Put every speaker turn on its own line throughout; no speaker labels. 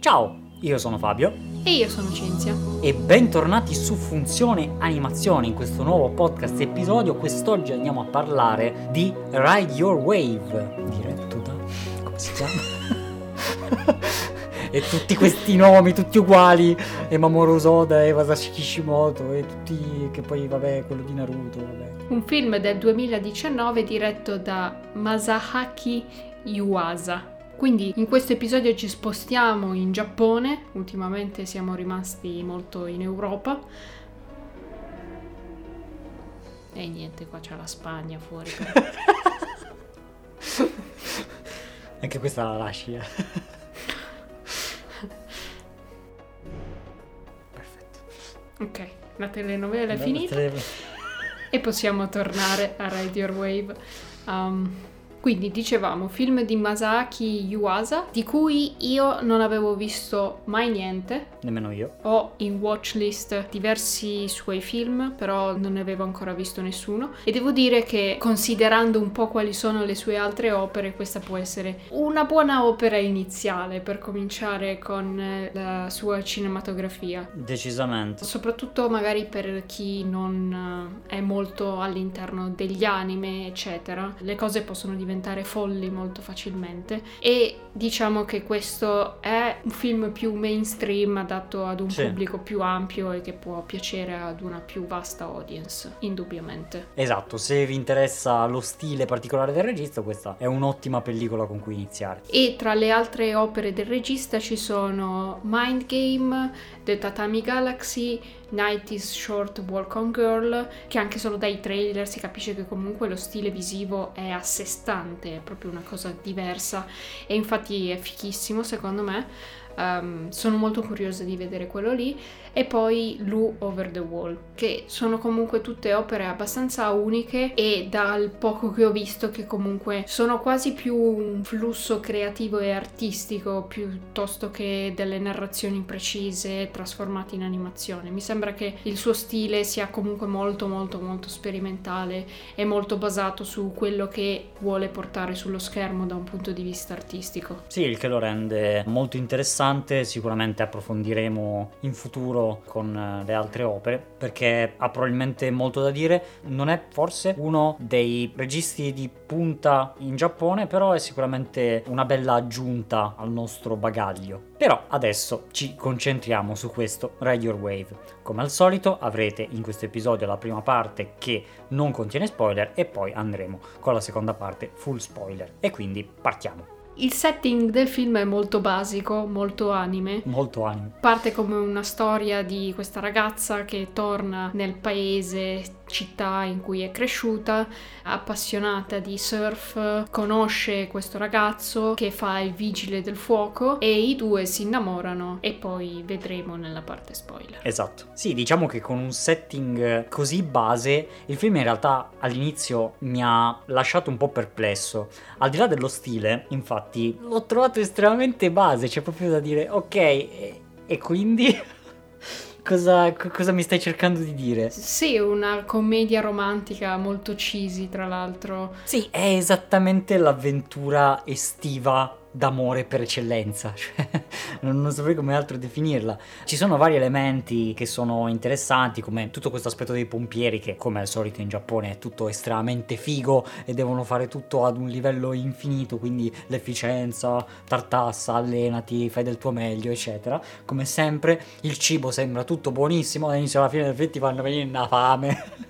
Ciao, io sono Fabio
E io sono Cinzia.
e bentornati su Funzione Animazione in questo nuovo podcast episodio. Quest'oggi andiamo a parlare di Ride Your Wave. Diretto da... come si chiama? e tutti questi nomi, tutti uguali. E Mamoru Soda e Masashi Kishimoto e tutti... che poi vabbè, quello di Naruto, vabbè.
Un film del 2019 diretto da Masahaki Yuasa. Quindi in questo episodio ci spostiamo in Giappone, ultimamente siamo rimasti molto in Europa. E niente, qua c'è la Spagna fuori.
Anche questa la lasci, eh. Perfetto.
ok, la telenovela è finita.
tele-
E possiamo tornare a Ride Your Wave. Um, quindi dicevamo film di Masaki Yuasa, di cui io non avevo visto mai niente.
Nemmeno io.
Ho in watchlist diversi suoi film, però non ne avevo ancora visto nessuno. E devo dire che, considerando un po' quali sono le sue altre opere, questa può essere una buona opera iniziale per cominciare con eh, la sua cinematografia.
Decisamente.
Soprattutto magari per chi non eh, è molto all'interno degli anime, eccetera, le cose possono diventare folli molto facilmente e diciamo che questo è un film più mainstream adatto ad un
Sì.
pubblico più ampio e che può piacere ad una più vasta audience, indubbiamente.
Esatto, se vi interessa lo stile particolare del regista, questa è un'ottima pellicola con cui iniziare.
E tra le altre opere del regista ci sono Mind Game, The Tatami Galaxy, 90s Short Walk on Girl, che anche solo dai trailer si capisce che comunque lo stile visivo è a sé stante, è proprio una cosa diversa e infatti è fichissimo secondo me. Ehm, sono molto curiosa di vedere quello lì e poi Lu Over the Wall, che sono comunque tutte opere abbastanza uniche e dal poco che ho visto che comunque sono quasi più un flusso creativo e artistico piuttosto che delle narrazioni precise trasformate in animazione. Mi sembra che il suo stile sia comunque molto molto molto sperimentale e molto basato su quello che vuole portare sullo schermo da un punto di vista artistico.
Sì, il che lo rende molto interessante, sicuramente approfondiremo in futuro con eh, le altre opere, perché ha probabilmente molto da dire, non è forse uno dei registi di punta in Giappone, però è sicuramente una bella aggiunta al nostro bagaglio. Però adesso ci concentriamo su questo Ride Wave. Come al solito avrete in questo episodio la prima parte che non contiene spoiler e poi andremo con la seconda parte full spoiler. E quindi partiamo.
Il setting del film è molto basico, molto anime.
Molto anime.
Parte come una storia di questa ragazza che torna nel paese, città in cui è cresciuta, appassionata di surf, conosce questo ragazzo che fa il vigile del fuoco e i due si innamorano e poi vedremo nella parte spoiler.
Esatto. Sì, diciamo che con un setting così base, il film in realtà all'inizio mi ha lasciato un po' perplesso. Al di là dello stile, infatti, l'ho trovato estremamente base, c'è proprio da dire, ok, e, e quindi cosa, co- cosa mi stai cercando di dire?
Sì, una commedia romantica molto cheesy, tra l'altro.
Sì, è esattamente l'avventura estiva d'amore per eccellenza, cioè, non, non saprei come altro definirla. Ci sono vari elementi che sono interessanti, come tutto questo aspetto dei pompieri, che come al solito in Giappone è tutto estremamente figo e devono fare tutto ad un livello infinito, quindi l'efficienza, tartassa, allenati, fai del tuo meglio, eccetera. Come sempre, il cibo sembra tutto buonissimo, dall'inizio alla fine del film ti fanno venire una fame.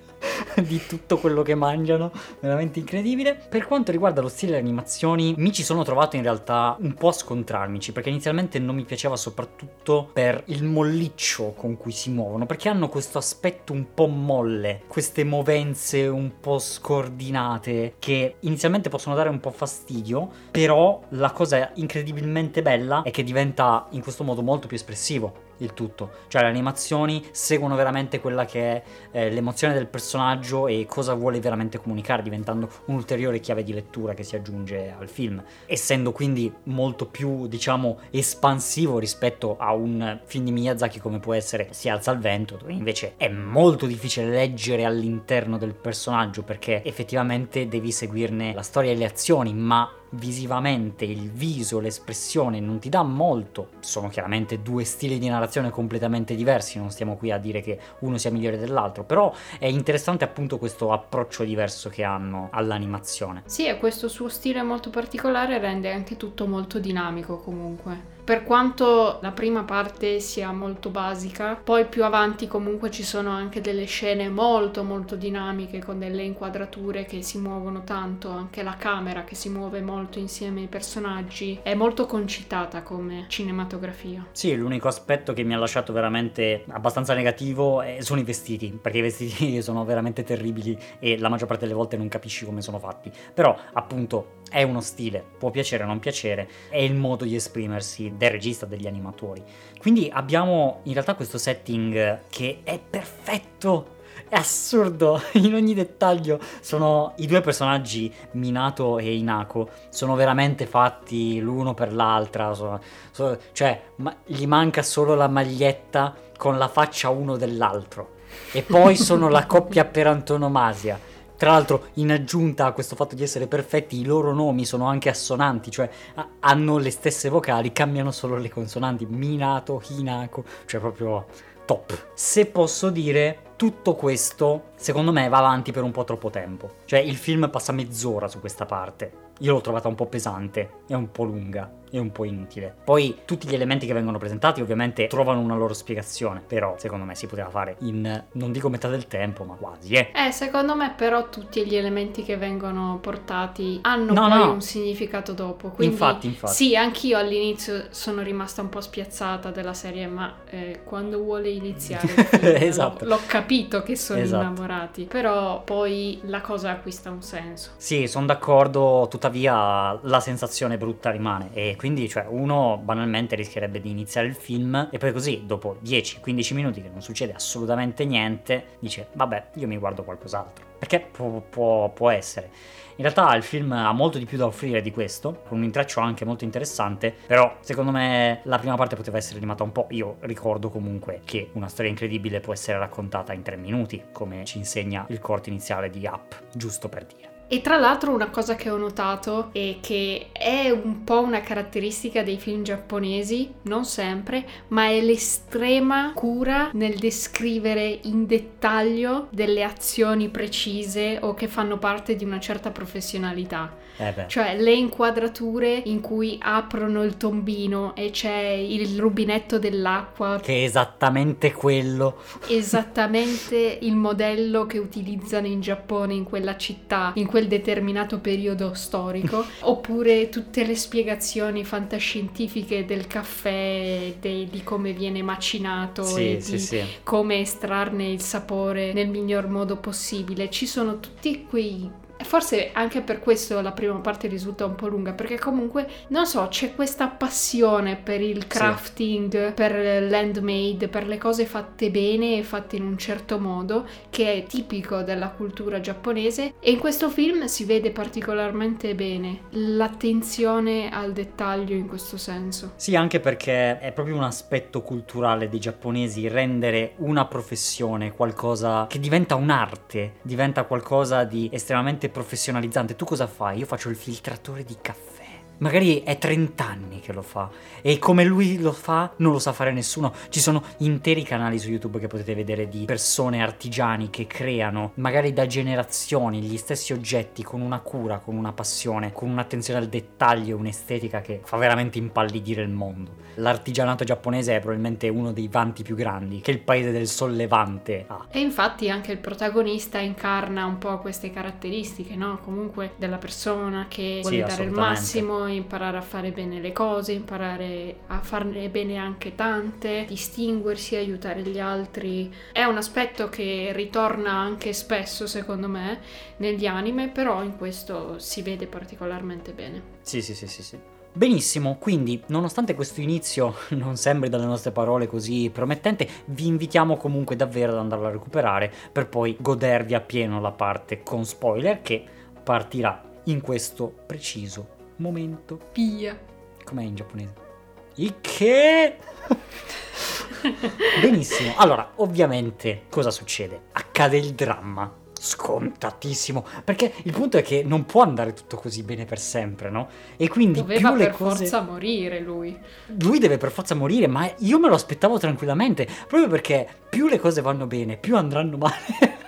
di tutto quello che mangiano, veramente incredibile. Per quanto riguarda lo stile delle animazioni, mi ci sono trovato in realtà un po' a scontrarmici, perché inizialmente non mi piaceva soprattutto per il molliccio con cui si muovono, perché hanno questo aspetto un po' molle, queste movenze un po' scordinate che inizialmente possono dare un po' fastidio, però la cosa incredibilmente bella è che diventa in questo modo molto più espressivo il tutto. Cioè le animazioni seguono veramente quella che è eh, l'emozione del personaggio e cosa vuole veramente comunicare, diventando un'ulteriore chiave di lettura che si aggiunge al film, essendo quindi molto più, diciamo, espansivo rispetto a un film di Miyazaki come può essere Si alza il vento, dove invece è molto difficile leggere all'interno del personaggio perché effettivamente devi seguirne la storia e le azioni, ma visivamente il viso, l'espressione non ti dà molto, sono chiaramente due stili di narrazione completamente diversi, non stiamo qui a dire che uno sia migliore dell'altro, però è interessante appunto questo approccio diverso che hanno all'animazione.
Sì, e questo suo stile molto particolare rende anche tutto molto dinamico comunque. Per quanto la prima parte sia molto basica, poi più avanti comunque ci sono anche delle scene molto molto dinamiche con delle inquadrature che si muovono tanto, anche la camera che si muove molto insieme ai personaggi, è molto concitata come cinematografia.
Sì, l'unico aspetto che mi ha lasciato veramente abbastanza negativo sono i vestiti, perché i vestiti sono veramente terribili e la maggior parte delle volte non capisci come sono fatti. Però appunto è uno stile, può piacere o non piacere, è il modo di esprimersi del regista, degli animatori. Quindi abbiamo in realtà questo setting che è perfetto è assurdo in ogni dettaglio. Sono i due personaggi, Minato e Inako, sono veramente fatti l'uno per l'altra. Sono, sono, cioè, ma, gli manca solo la maglietta con la faccia uno dell'altro. E poi sono la coppia per antonomasia. Tra l'altro, in aggiunta a questo fatto di essere perfetti, i loro nomi sono anche assonanti, cioè a- hanno le stesse vocali, cambiano solo le consonanti. Minato, Hinako, cioè proprio top. Se posso dire, tutto questo secondo me va avanti per un po' troppo tempo. Cioè il film passa mezz'ora su questa parte. Io l'ho trovata un po' pesante e un po' lunga è un po' inutile. Poi tutti gli elementi che vengono presentati ovviamente trovano una loro spiegazione, però secondo me si poteva fare in non dico metà del tempo, ma quasi, eh.
Eh, secondo me però tutti gli elementi che vengono portati hanno no, poi no. un significato dopo. Quindi,
infatti, infatti.
Sì, anch'io all'inizio sono rimasta un po' spiazzata della serie, ma eh, quando vuole iniziare film, esatto. l'ho, l'ho, capito che sono esatto. innamorati. Però poi la cosa acquista un senso.
Sì, sono d'accordo, tuttavia la sensazione brutta rimane e quindi, cioè, uno banalmente rischierebbe di iniziare il film e poi così, dopo 10-15 minuti che non succede assolutamente niente, dice, vabbè, io mi guardo qualcos'altro. Perché può, può, può essere. In realtà il film ha molto di più da offrire di questo, con un intreccio anche molto interessante, però secondo me la prima parte poteva essere animata un po'. Io ricordo comunque che una storia incredibile può essere raccontata in tre minuti, come ci insegna il corto iniziale di Up, giusto per dire.
E tra l'altro una cosa che ho notato e che è un po' una caratteristica dei film giapponesi, non sempre, ma è l'estrema cura nel descrivere in dettaglio delle azioni precise o che fanno parte di una certa professionalità.
Eh
cioè le inquadrature in cui aprono il tombino e c'è il rubinetto dell'acqua.
Che è esattamente quello.
Esattamente il modello che utilizzano in Giappone, in quella città, in quel determinato periodo storico. Oppure tutte le spiegazioni fantascientifiche del caffè, de, di come viene macinato
sì,
e
sì,
di
sì.
come estrarne il sapore nel miglior modo possibile. Ci sono tutti quei Forse anche per questo la prima parte risulta un po' lunga, perché comunque, non so, c'è questa passione per il crafting, sì. per l'handmade, per le cose fatte bene e fatte in un certo modo, che è tipico della cultura giapponese e in questo film si vede particolarmente bene l'attenzione al dettaglio in questo senso.
Sì, anche perché è proprio un aspetto culturale dei giapponesi rendere una professione qualcosa che diventa un'arte, diventa qualcosa di estremamente professionalizzante. Tu cosa fai? Io faccio il filtratore di caffè. Magari è 30 anni che lo fa e come lui lo fa non lo sa fare nessuno. Ci sono interi canali su YouTube che potete vedere di persone artigiani che creano magari da generazioni gli stessi oggetti con una cura, con una passione, con un'attenzione al dettaglio, un'estetica che fa veramente impallidire il mondo. L'artigianato giapponese è probabilmente uno dei vanti più grandi che il paese del sollevante ha.
E infatti anche il protagonista incarna un po' queste caratteristiche, no? Comunque della persona che vuole sì, dare il massimo imparare a fare bene le cose, imparare a farne bene anche tante, distinguersi, aiutare gli altri. È un aspetto che ritorna anche spesso, secondo me, negli anime, però in questo si vede particolarmente bene.
Sì, sì, sì, sì, sì. Benissimo, quindi nonostante questo inizio non sembri dalle nostre parole così promettente, vi invitiamo comunque davvero ad andarlo a recuperare per poi godervi appieno la parte con spoiler che partirà in questo preciso momento.
Pia.
Com'è in giapponese? Che? Benissimo. Allora, ovviamente, cosa succede? Accade il dramma. scontatissimo. Perché il punto è che non può andare tutto così bene per sempre, no? E quindi
Doveva per
cose...
forza morire lui.
Lui deve per forza morire, ma io me lo aspettavo tranquillamente, proprio perché più le cose vanno bene, più andranno male.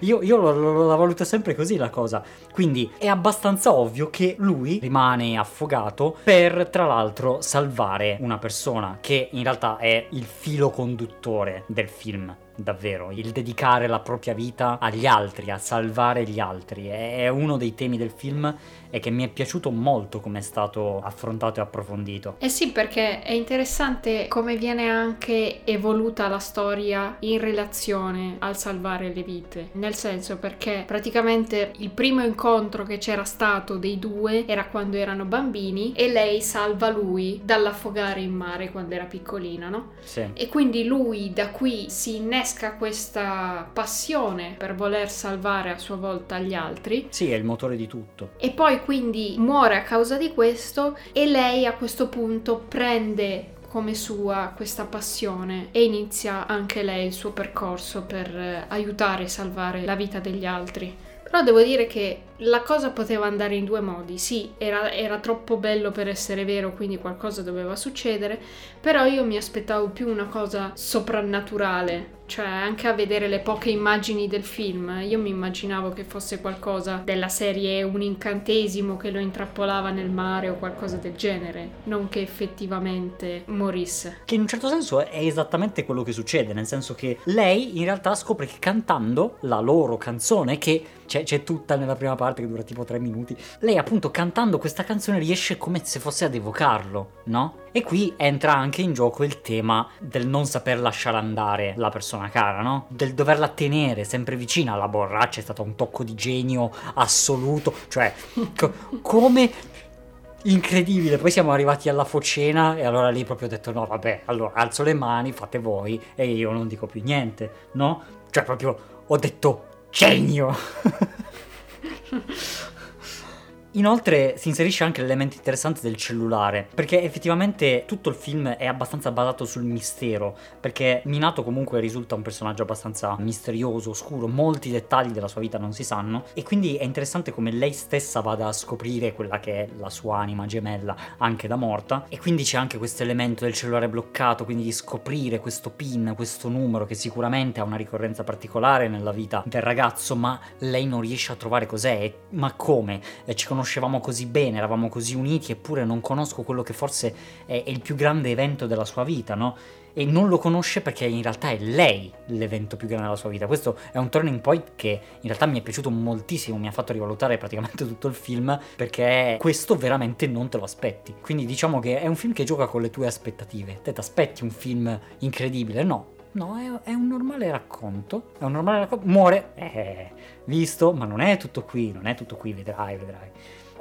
Io, io lo- lo- la valuto sempre così la cosa. Quindi è abbastanza ovvio che lui rimane affogato per, tra l'altro, salvare una persona che in realtà è il filo conduttore del film. Davvero, il dedicare la propria vita agli altri, a salvare gli altri, è uno dei temi del film e che mi è piaciuto molto come è stato affrontato e approfondito.
Eh sì, perché è interessante come viene anche evoluta la storia in relazione al salvare le vite. Nel senso perché praticamente il primo incontro che c'era stato dei due era quando erano bambini e lei salva lui dall'affogare in mare quando era piccolina, no?
Sì.
E quindi lui da qui si innesca questa passione per voler salvare a sua volta gli altri
Sì, è il motore di tutto.
e poi quindi muore a causa di questo e lei a questo punto prende come sua questa passione e inizia anche lei il suo percorso per eh, aiutare e salvare la vita degli altri. Però devo dire che la cosa poteva andare in due modi. Sì, era, era troppo bello per essere vero, quindi qualcosa doveva succedere, però io mi aspettavo più una cosa soprannaturale. Cioè, anche a vedere le poche immagini del film, io mi immaginavo che fosse qualcosa della serie un incantesimo che lo intrappolava nel mare o qualcosa del genere, non che effettivamente morisse.
Che in un certo senso è esattamente quello che succede, nel senso che lei in realtà scopre che cantando la loro canzone, che c'è, c'è tutta nella prima parte che dura tipo tre minuti, lei appunto cantando questa canzone riesce come se fosse ad evocarlo, no? E qui entra anche in gioco il tema del non saper lasciare andare la persona cara, no? Del doverla tenere sempre vicina alla borraccia, è stato un tocco di genio assoluto, cioè co- come incredibile. Poi siamo arrivati alla focena e allora lì proprio ho detto no, vabbè, allora alzo le mani, fate voi e io non dico più niente, no? Cioè proprio ho detto genio. Inoltre si inserisce anche l'elemento interessante del cellulare, perché effettivamente tutto il film è abbastanza basato sul mistero, perché Minato comunque risulta un personaggio abbastanza misterioso, oscuro, molti dettagli della sua vita non si sanno, e quindi è interessante come lei stessa vada a scoprire quella che è la sua anima gemella, anche da morta, e quindi c'è anche questo elemento del cellulare bloccato, quindi di scoprire questo pin, questo numero che sicuramente ha una ricorrenza particolare nella vita del ragazzo, ma lei non riesce a trovare cos'è, ma come? Ci conoscevamo così bene, eravamo così uniti, eppure non conosco quello che forse è, è il più grande evento della sua vita, no? E non lo conosce perché in realtà è lei l'evento più grande della sua vita. Questo è un turning point che in realtà mi è piaciuto moltissimo, mi ha fatto rivalutare praticamente tutto il film perché questo veramente non te lo aspetti. Quindi diciamo che è un film che gioca con le tue aspettative. Te ti aspetti un film incredibile? No. No, è, è un normale racconto. È un normale racconto. Muore. Eh, visto, ma non è tutto qui, non è tutto qui, vedrai, vedrai.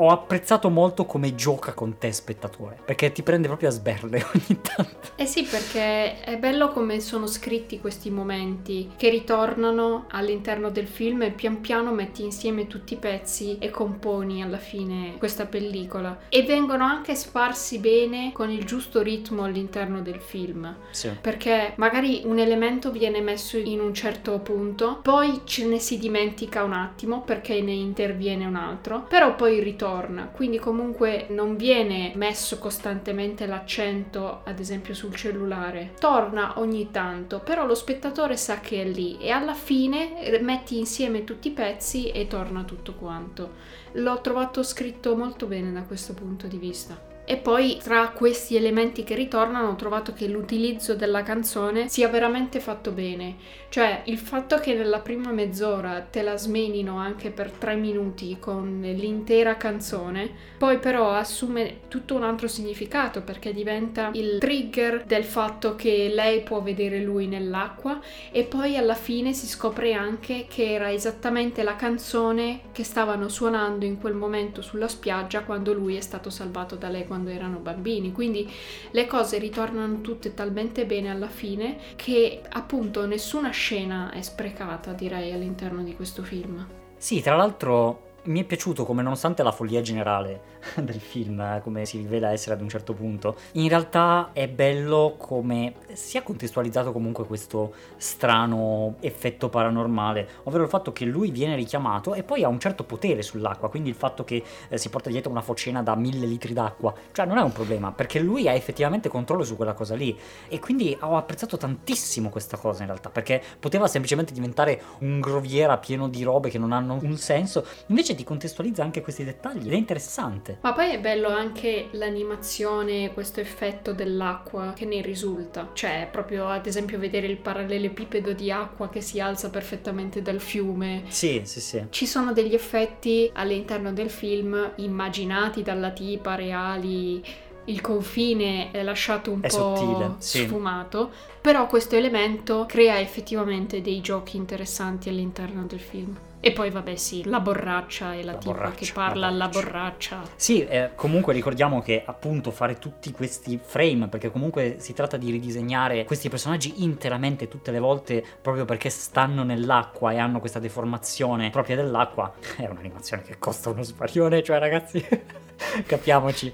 Ho apprezzato molto come gioca con te spettatore, perché ti prende proprio a sberle ogni tanto.
Eh sì, perché è bello come sono scritti questi momenti che ritornano all'interno del film e pian piano metti insieme tutti i pezzi e componi alla fine questa pellicola. E vengono anche sparsi bene con il giusto ritmo all'interno del film.
Sì.
Perché magari un elemento viene messo in un certo punto, poi ce ne si dimentica un attimo perché ne interviene un altro, però poi ritorna. Quindi comunque non viene messo costantemente l'accento, ad esempio, sul cellulare. Torna ogni tanto, però lo spettatore sa che è lì e alla fine eh, metti insieme tutti i pezzi e torna tutto quanto. L'ho trovato scritto molto bene da questo punto di vista. E poi tra questi elementi che ritornano ho trovato che l'utilizzo della canzone sia veramente fatto bene. Cioè il fatto che nella prima mezz'ora te la smenino anche per tre minuti con l'intera canzone, poi però assume tutto un altro significato perché diventa il trigger del fatto che lei può vedere lui nell'acqua e poi alla fine si scopre anche che era esattamente la canzone che stavano suonando in quel momento sulla spiaggia quando lui è stato salvato da lei erano bambini. Quindi le cose ritornano tutte talmente bene alla fine che appunto nessuna scena è sprecata, direi, all'interno di questo film.
Sì, tra l'altro mi è piaciuto come nonostante la follia generale del film, eh, come si rivela essere ad un certo punto, in realtà è bello come sia contestualizzato comunque questo strano effetto paranormale, ovvero il fatto che lui viene richiamato e poi ha un certo potere sull'acqua, quindi il fatto che eh, si porta dietro una focena da mille litri d'acqua, cioè non è un problema, perché lui ha effettivamente controllo su quella cosa lì. E quindi ho apprezzato tantissimo questa cosa in realtà, perché poteva semplicemente diventare un groviera pieno di robe che non hanno un senso, invece ti contestualizza anche questi dettagli ed è interessante.
Ma poi è bello anche l'animazione, questo effetto dell'acqua che ne risulta, cioè proprio ad esempio vedere il parallelepipedo di acqua che si alza perfettamente dal fiume.
Sì, sì, sì.
Ci sono degli effetti all'interno del film immaginati dalla tipa, reali il confine è lasciato un
è
po'
sottile, sì.
sfumato, però questo elemento crea effettivamente dei giochi interessanti all'interno del film. E poi vabbè sì, la borraccia e la,
La
tipa che parla
la
alla
borraccia.
borraccia.
Sì, eh, comunque ricordiamo che appunto fare tutti questi frame, perché comunque si tratta di ridisegnare questi personaggi interamente tutte le volte proprio perché stanno nell'acqua e hanno questa deformazione propria dell'acqua, è un'animazione che costa uno sparione, cioè ragazzi, capiamoci,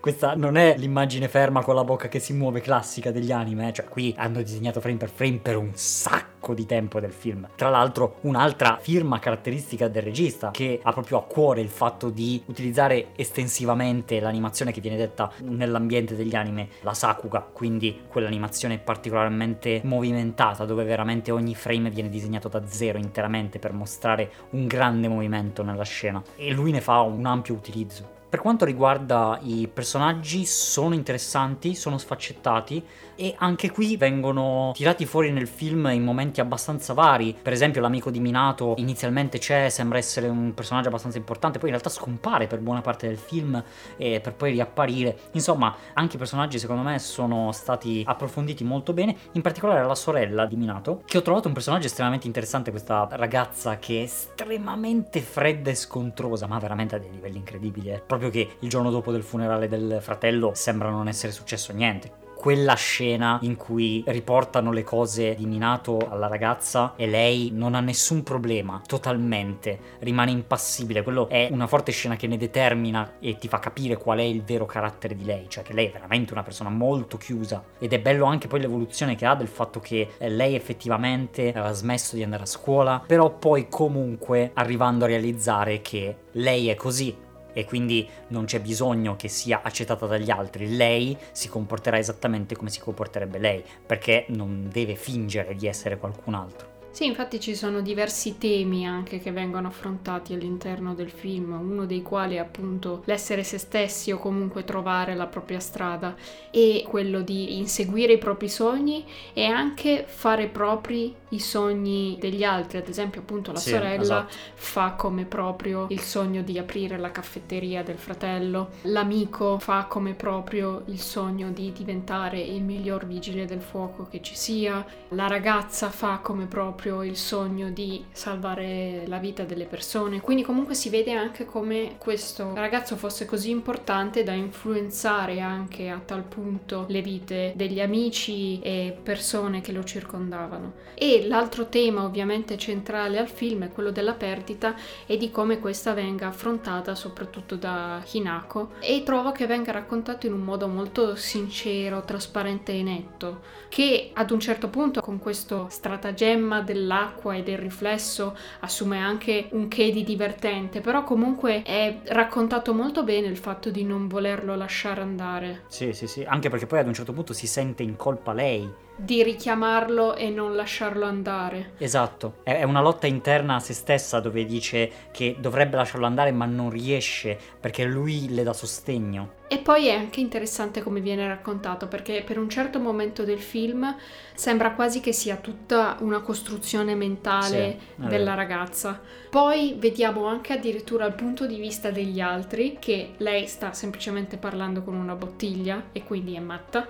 questa non è l'immagine ferma con la bocca che si muove classica degli anime, eh, cioè qui hanno disegnato frame per frame per un sacco di tempo del film. Tra l'altro un'altra firma caratteristica del regista che ha proprio a cuore il fatto di utilizzare estensivamente l'animazione che viene detta nell'ambiente degli anime, la Sakuga, quindi quell'animazione particolarmente movimentata dove veramente ogni frame viene disegnato da zero interamente per mostrare un grande movimento nella scena e lui ne fa un ampio utilizzo. Per quanto riguarda i personaggi, sono interessanti, sono sfaccettati e anche qui vengono tirati fuori nel film in momenti abbastanza vari. Per esempio, l'amico di Minato inizialmente c'è, sembra essere un personaggio abbastanza importante, poi in realtà scompare per buona parte del film e per poi riapparire. Insomma, anche i personaggi secondo me sono stati approfonditi molto bene, in particolare la sorella di Minato, che ho trovato un personaggio estremamente interessante, questa ragazza che è estremamente fredda e scontrosa, ma veramente a dei livelli incredibili. È proprio che il giorno dopo del funerale del fratello sembra non essere successo niente. Quella scena in cui riportano le cose di Minato alla ragazza e lei non ha nessun problema, totalmente, rimane impassibile. Quello è una forte scena che ne determina e ti fa capire qual è il vero carattere di lei, cioè che lei è veramente una persona molto chiusa. Ed è bello anche poi l'evoluzione che ha del fatto che eh, lei effettivamente aveva smesso di andare a scuola, però poi comunque arrivando a realizzare che lei è così, e quindi non c'è bisogno che sia accettata dagli altri. Lei si comporterà esattamente come si comporterebbe lei, perché non deve fingere di essere qualcun altro.
Sì, infatti ci sono diversi temi anche che vengono affrontati all'interno del film, uno dei quali è appunto l'essere se stessi o comunque trovare la propria strada e quello di inseguire i propri sogni e anche fare propri i sogni degli altri, ad esempio appunto la
Sì,
sorella
esatto.
fa come proprio il sogno di aprire la caffetteria del fratello, l'amico fa come proprio il sogno di diventare il miglior vigile del fuoco che ci sia, la ragazza fa come proprio il sogno di salvare la vita delle persone, quindi comunque si vede anche come questo ragazzo fosse così importante da influenzare anche a tal punto le vite degli amici e persone che lo circondavano. E l'altro tema ovviamente centrale al film è quello della perdita e di come questa venga affrontata soprattutto da Hinako e trovo che venga raccontato in un modo molto sincero, trasparente e netto, che ad un certo punto con questo stratagemma dell'acqua e del riflesso assume anche un che di divertente, però comunque è raccontato molto bene il fatto di non volerlo lasciare andare,
Sì, sì, sì, anche perché poi ad un certo punto si sente in colpa lei.
Di richiamarlo e non lasciarlo andare.
Esatto, è una lotta interna a se stessa dove dice che dovrebbe lasciarlo andare ma non riesce perché lui le dà sostegno.
E poi è anche interessante come viene raccontato perché per un certo momento del film sembra quasi che sia tutta una costruzione mentale
Sì,
della ragazza. Poi vediamo anche addirittura il punto di vista degli altri che lei sta semplicemente parlando con una bottiglia e quindi è matta.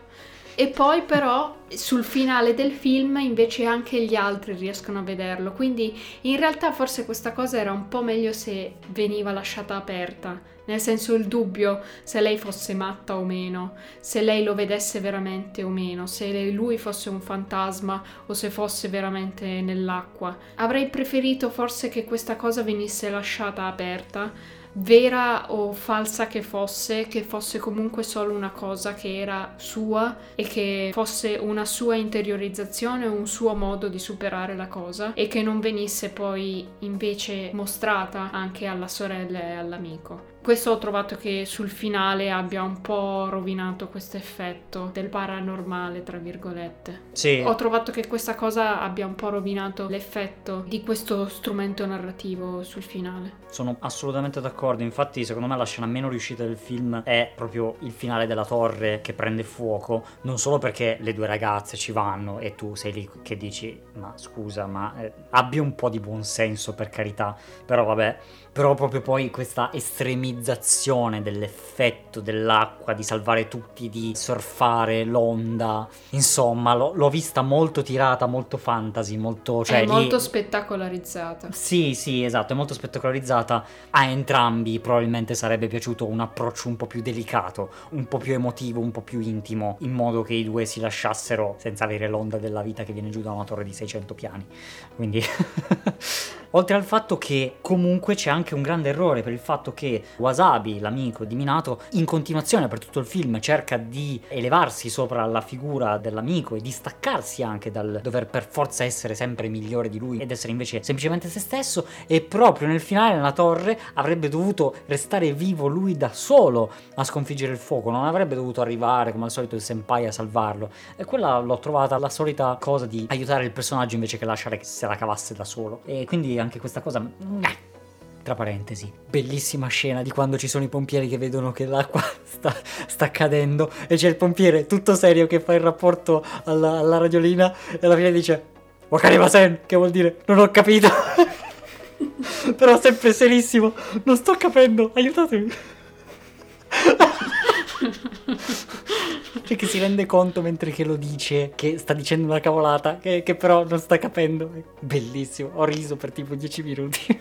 E poi però sul finale del film invece anche gli altri riescono a vederlo, quindi in realtà forse questa cosa era un po' meglio se veniva lasciata aperta, nel senso il dubbio se lei fosse matta o meno, se lei lo vedesse veramente o meno, se lui fosse un fantasma o se fosse veramente nell'acqua. Avrei preferito forse che questa cosa venisse lasciata aperta vera o falsa che fosse, che fosse comunque solo una cosa che era sua e che fosse una sua interiorizzazione, un suo modo di superare la cosa e che non venisse poi invece mostrata anche alla sorella e all'amico. Questo ho trovato che sul finale abbia un po' rovinato questo effetto del paranormale, tra virgolette.
Sì.
Ho trovato che questa cosa abbia un po' rovinato l'effetto di questo strumento narrativo sul finale.
Sono assolutamente d'accordo, infatti secondo me la scena meno riuscita del film è proprio il finale della torre che prende fuoco, non solo perché le due ragazze ci vanno e tu sei lì che dici ma scusa ma eh, abbi un po' di buonsenso per carità, però vabbè però proprio poi questa estremizzazione dell'effetto dell'acqua, di salvare tutti, di surfare l'onda, insomma, l'ho, l'ho vista molto tirata, molto fantasy, molto... Cioè,
è
lì...
molto spettacolarizzata.
Sì, sì, esatto, è molto spettacolarizzata. A entrambi probabilmente sarebbe piaciuto un approccio un po' più delicato, un po' più emotivo, un po' più intimo, in modo che i due si lasciassero senza avere l'onda della vita che viene giù da una torre di 600 piani. Quindi... Oltre al fatto che comunque c'è anche un grande errore per il fatto che Wasabi, l'amico di Minato, in continuazione per tutto il film cerca di elevarsi sopra la figura dell'amico e di staccarsi anche dal dover per forza essere sempre migliore di lui ed essere invece semplicemente se stesso e proprio nel finale nella torre avrebbe dovuto restare vivo lui da solo a sconfiggere il fuoco, non avrebbe dovuto arrivare come al solito il senpai a salvarlo e quella l'ho trovata la solita cosa di aiutare il personaggio invece che lasciare che se la cavasse da solo e quindi anche questa cosa... Tra parentesi, bellissima scena di quando ci sono i pompieri che vedono che l'acqua sta, sta cadendo e c'è il pompiere tutto serio che fa il rapporto alla, alla radiolina e alla fine dice Wakarimasen, che vuol dire non ho capito. Però sempre serissimo, non sto capendo, aiutatemi. Cioè che si rende conto mentre che lo dice che sta dicendo una cavolata che, che però non sta capendo. Bellissimo, ho riso per tipo 10 minuti.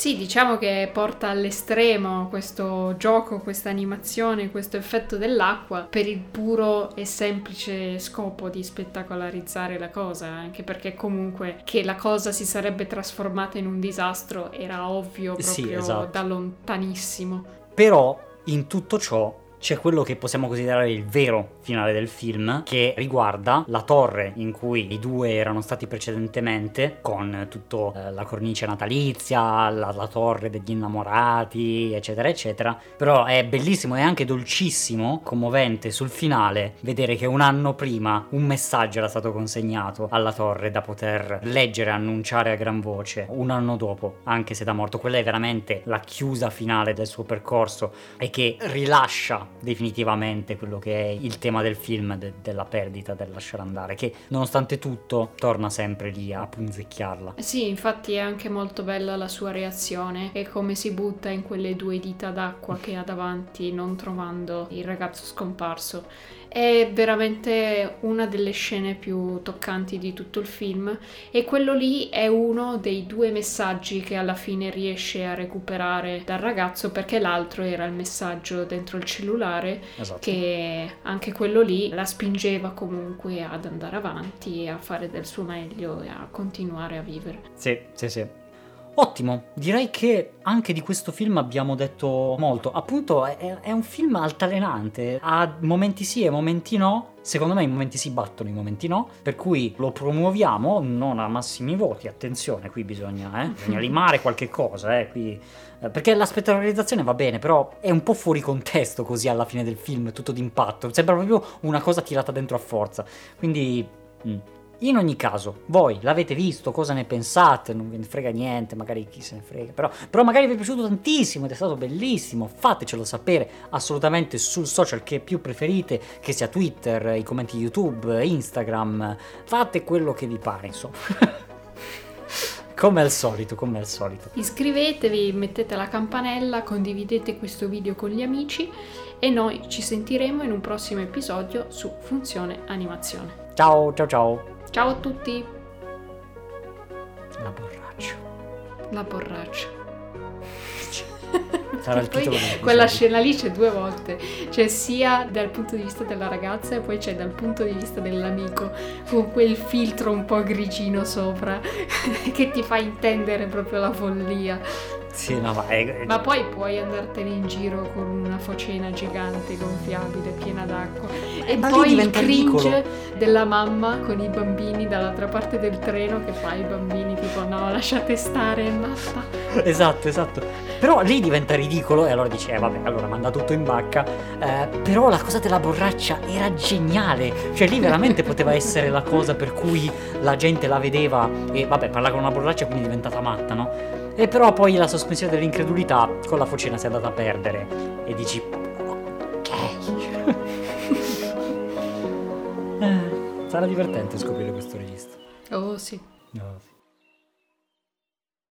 Sì, diciamo che porta all'estremo questo gioco, questa animazione, questo effetto dell'acqua per il puro e semplice scopo di spettacolarizzare la cosa, anche perché comunque che la cosa si sarebbe trasformata in un disastro era ovvio proprio
Sì, esatto.
da lontanissimo.
Però in tutto ciò c'è quello che possiamo considerare il vero finale del film, che riguarda la torre in cui i due erano stati precedentemente, con tutta la cornice natalizia, la, la torre degli innamorati, eccetera, eccetera. Però è bellissimo e anche dolcissimo, commovente sul finale, vedere che un anno prima un messaggio era stato consegnato alla torre da poter leggere annunciare a gran voce. Un anno dopo, anche se da morto, quella è veramente la chiusa finale del suo percorso e che rilascia definitivamente quello che è il tema del film, de- della perdita, del lasciare andare, che nonostante tutto torna sempre lì a punzecchiarla.
Sì, infatti è anche molto bella la sua reazione e come si butta in quelle due dita d'acqua che ha davanti non trovando il ragazzo scomparso. È veramente una delle scene più toccanti di tutto il film e quello lì è uno dei due messaggi che alla fine riesce a recuperare dal ragazzo perché l'altro era il messaggio dentro il cellulare
Esatto.
che anche quello lì la spingeva comunque ad andare avanti e a fare del suo meglio e a continuare a vivere.
Sì, sì, sì. Ottimo, direi che anche di questo film abbiamo detto molto. Appunto, è, è un film altalenante, ha momenti sì e momenti no. Secondo me i momenti si battono, i momenti no, per cui lo promuoviamo non a massimi voti, attenzione, qui bisogna, eh, bisogna limare qualche cosa, eh, qui, eh, perché la spettacolarizzazione va bene, però è un po' fuori contesto così alla fine del film, tutto d'impatto, sembra proprio una cosa tirata dentro a forza, quindi... mm. In ogni caso, voi l'avete visto, cosa ne pensate? Non ve ne frega niente, magari chi se ne frega, però, però magari vi è piaciuto tantissimo ed è stato bellissimo, fatecelo sapere assolutamente sul social che più preferite, che sia Twitter, i commenti YouTube, Instagram, fate quello che vi pare, insomma. Come al solito, come al solito.
Iscrivetevi, mettete la campanella, condividete questo video con gli amici e noi ci sentiremo in un prossimo episodio su Funzione Animazione.
Ciao, ciao, ciao.
Ciao a tutti!
La borraccia.
La borraccia.
Sarà il titolo
quella scena lì c'è due volte, cioè sia dal punto di vista della ragazza e poi c'è dal punto di vista dell'amico con quel filtro un po' grigino sopra che ti fa intendere proprio la follia.
Sì, no, ma è...
Ma poi puoi andartene in giro con una focena gigante gonfiabile piena d'acqua e
ma
poi il cringe
ridicolo.
della mamma con i bambini dall'altra parte del treno che fa i bambini tipo no lasciate stare è matta.
Esatto, esatto. Però lì diventa ridicolo e allora dice, eh, vabbè, allora manda tutto in bacca. Eh, però la cosa della borraccia era geniale. Cioè lì veramente poteva essere la cosa per cui la gente la vedeva e vabbè, parla con una borraccia quindi è diventata matta, no? E però poi la sospensione dell'incredulità con la focina si è andata a perdere e dici, ok. Eh, Sarà divertente scoprire questo registro.
Oh sì.
No.